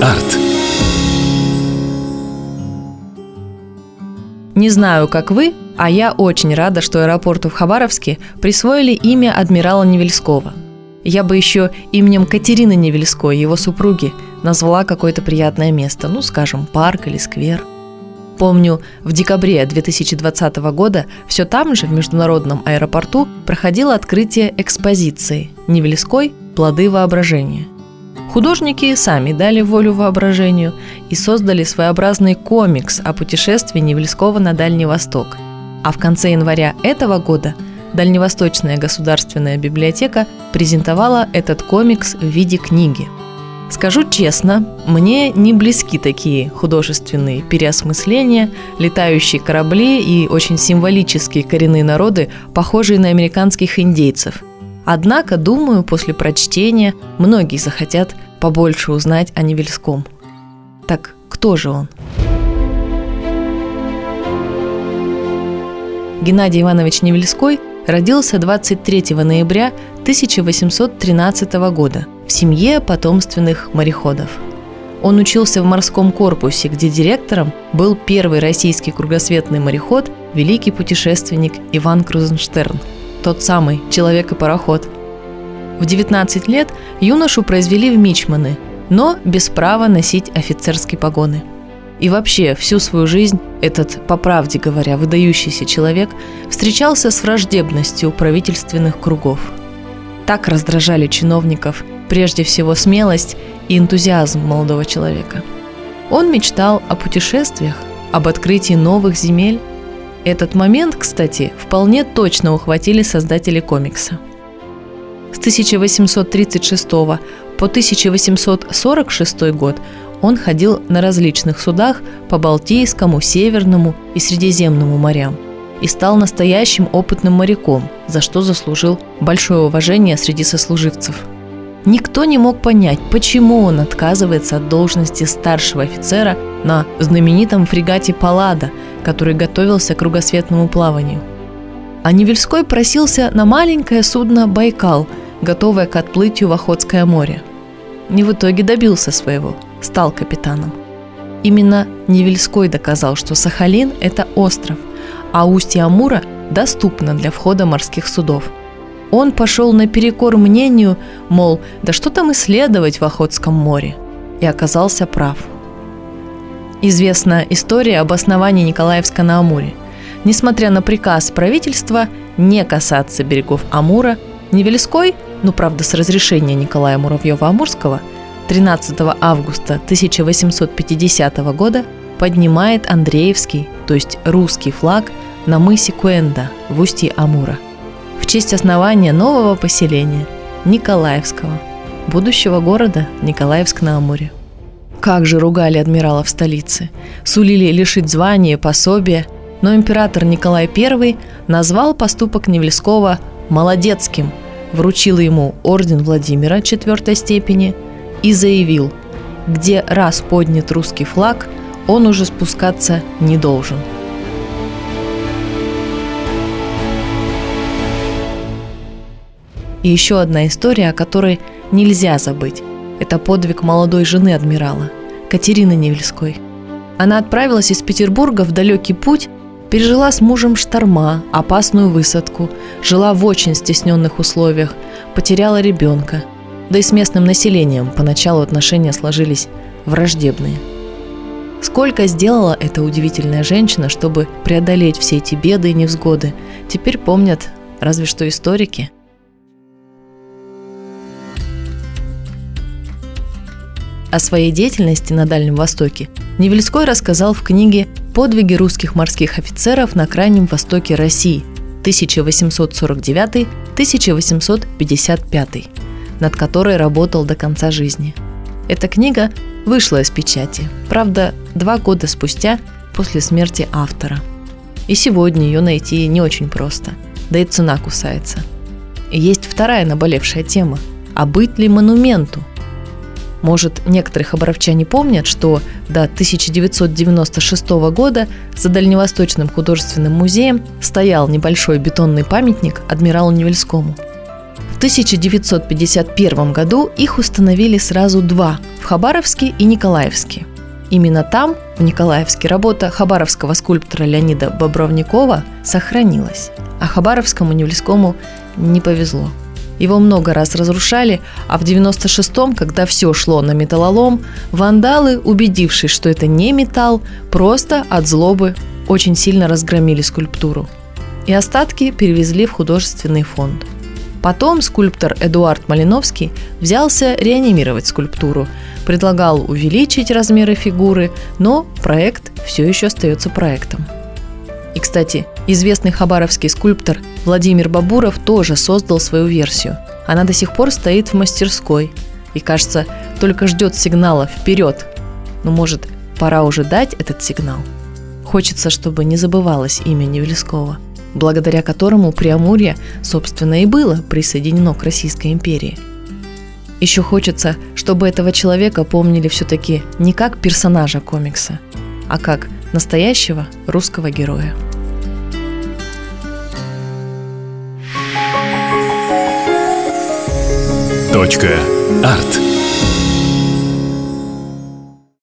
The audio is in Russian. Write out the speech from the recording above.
Арт. Не знаю, как вы, а я очень рада, что аэропорту в Хабаровске присвоили имя адмирала Невельского. Я бы еще именем Катерины Невельской, его супруги, назвала какое-то приятное место, ну, скажем, парк или сквер. Помню, в декабре 2020 года все там же, в международном аэропорту, проходило открытие экспозиции «Невельской. Плоды воображения». Художники сами дали волю воображению и создали своеобразный комикс о путешествии Невельского на Дальний Восток. А в конце января этого года Дальневосточная государственная библиотека презентовала этот комикс в виде книги. Скажу честно, мне не близки такие художественные переосмысления, летающие корабли и очень символические коренные народы, похожие на американских индейцев – Однако, думаю, после прочтения многие захотят побольше узнать о Невельском. Так кто же он? Геннадий Иванович Невельской родился 23 ноября 1813 года в семье потомственных мореходов. Он учился в морском корпусе, где директором был первый российский кругосветный мореход, великий путешественник Иван Крузенштерн – тот самый «Человек и пароход». В 19 лет юношу произвели в мичманы, но без права носить офицерские погоны. И вообще, всю свою жизнь этот, по правде говоря, выдающийся человек встречался с враждебностью правительственных кругов. Так раздражали чиновников прежде всего смелость и энтузиазм молодого человека. Он мечтал о путешествиях, об открытии новых земель этот момент, кстати, вполне точно ухватили создатели комикса. С 1836 по 1846 год он ходил на различных судах по Балтийскому, Северному и Средиземному морям и стал настоящим опытным моряком, за что заслужил большое уважение среди сослуживцев – Никто не мог понять, почему он отказывается от должности старшего офицера на знаменитом фрегате «Паллада», который готовился к кругосветному плаванию. А Невельской просился на маленькое судно «Байкал», готовое к отплытию в Охотское море. Не в итоге добился своего, стал капитаном. Именно Невельской доказал, что Сахалин – это остров, а устье Амура доступно для входа морских судов – он пошел наперекор мнению, мол, да что там исследовать в Охотском море, и оказался прав. Известна история об основании Николаевска на Амуре. Несмотря на приказ правительства не касаться берегов Амура, Невельской, ну правда с разрешения Николая Муравьева-Амурского, 13 августа 1850 года поднимает Андреевский, то есть русский флаг на мысе Куэнда в устье Амура – честь основания нового поселения – Николаевского, будущего города Николаевск-на-Амуре. Как же ругали адмирала в столице, сулили лишить звания, пособия, но император Николай I назвал поступок Невельского «молодецким», вручил ему орден Владимира четвертой степени и заявил, где раз поднят русский флаг, он уже спускаться не должен – И еще одна история, о которой нельзя забыть. Это подвиг молодой жены адмирала, Катерины Невельской. Она отправилась из Петербурга в далекий путь, пережила с мужем шторма, опасную высадку, жила в очень стесненных условиях, потеряла ребенка. Да и с местным населением поначалу отношения сложились враждебные. Сколько сделала эта удивительная женщина, чтобы преодолеть все эти беды и невзгоды, теперь помнят разве что историки – О своей деятельности на Дальнем Востоке Невельской рассказал в книге «Подвиги русских морских офицеров на Крайнем Востоке России» 1849-1855, над которой работал до конца жизни. Эта книга вышла из печати, правда, два года спустя после смерти автора. И сегодня ее найти не очень просто, да и цена кусается. И есть вторая наболевшая тема – а быть ли монументу? Может, некоторые хабаровчане помнят, что до 1996 года за Дальневосточным художественным музеем стоял небольшой бетонный памятник адмиралу Невельскому. В 1951 году их установили сразу два – в Хабаровске и Николаевске. Именно там, в Николаевске, работа хабаровского скульптора Леонида Бобровникова сохранилась, а хабаровскому Невельскому не повезло. Его много раз разрушали, а в 96-м, когда все шло на металлолом, вандалы, убедившись, что это не металл, просто от злобы очень сильно разгромили скульптуру. И остатки перевезли в художественный фонд. Потом скульптор Эдуард Малиновский взялся реанимировать скульптуру, предлагал увеличить размеры фигуры, но проект все еще остается проектом. И, кстати, известный хабаровский скульптор Владимир Бабуров тоже создал свою версию. Она до сих пор стоит в мастерской и, кажется, только ждет сигнала «вперед». Но, может, пора уже дать этот сигнал? Хочется, чтобы не забывалось имя Невельского, благодаря которому Преамурье, собственно, и было присоединено к Российской империи. Еще хочется, чтобы этого человека помнили все-таки не как персонажа комикса, а как – настоящего русского героя. Точка. Арт.